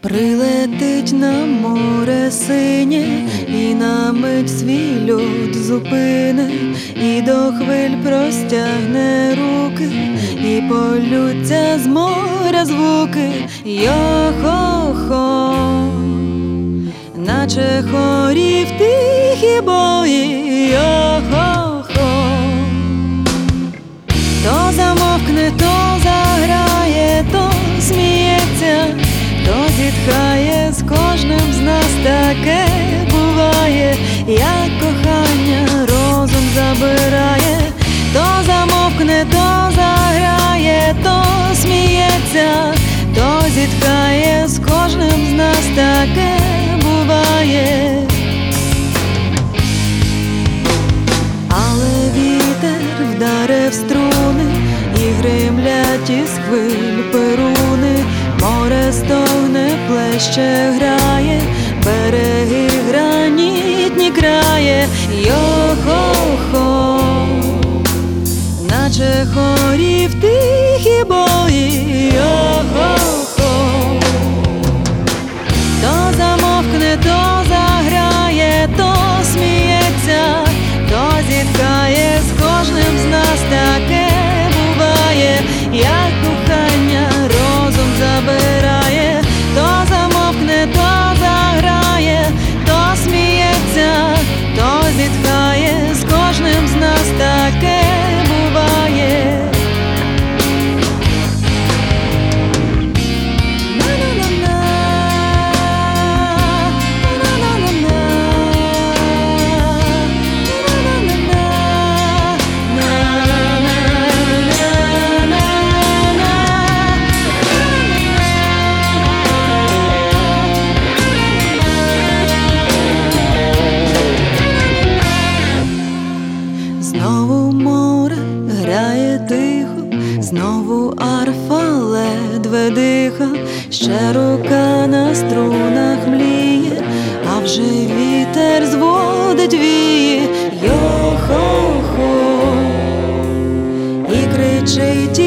Прилетить на море синє, і на мить свій льот зупине, і до хвиль простягне руки, і полються з моря звуки, Йо-хо-хо, наче хорів тихі бої, Йо-хо-хо, таке буває, як кохання розум забирає, то замовкне, то заграє, то сміється, то зітхає з кожним з нас таке буває. Але вітер вдарив струни і гримлять із хвиль перуни. Море стогне, плеще грає, береги гранітні крає, Йо-хо-хо, наче хорів тихі знову арфа ледве диха, ще рука на струнах мліє, а вже вітер зводить віє, йо-хо-хо, і кричить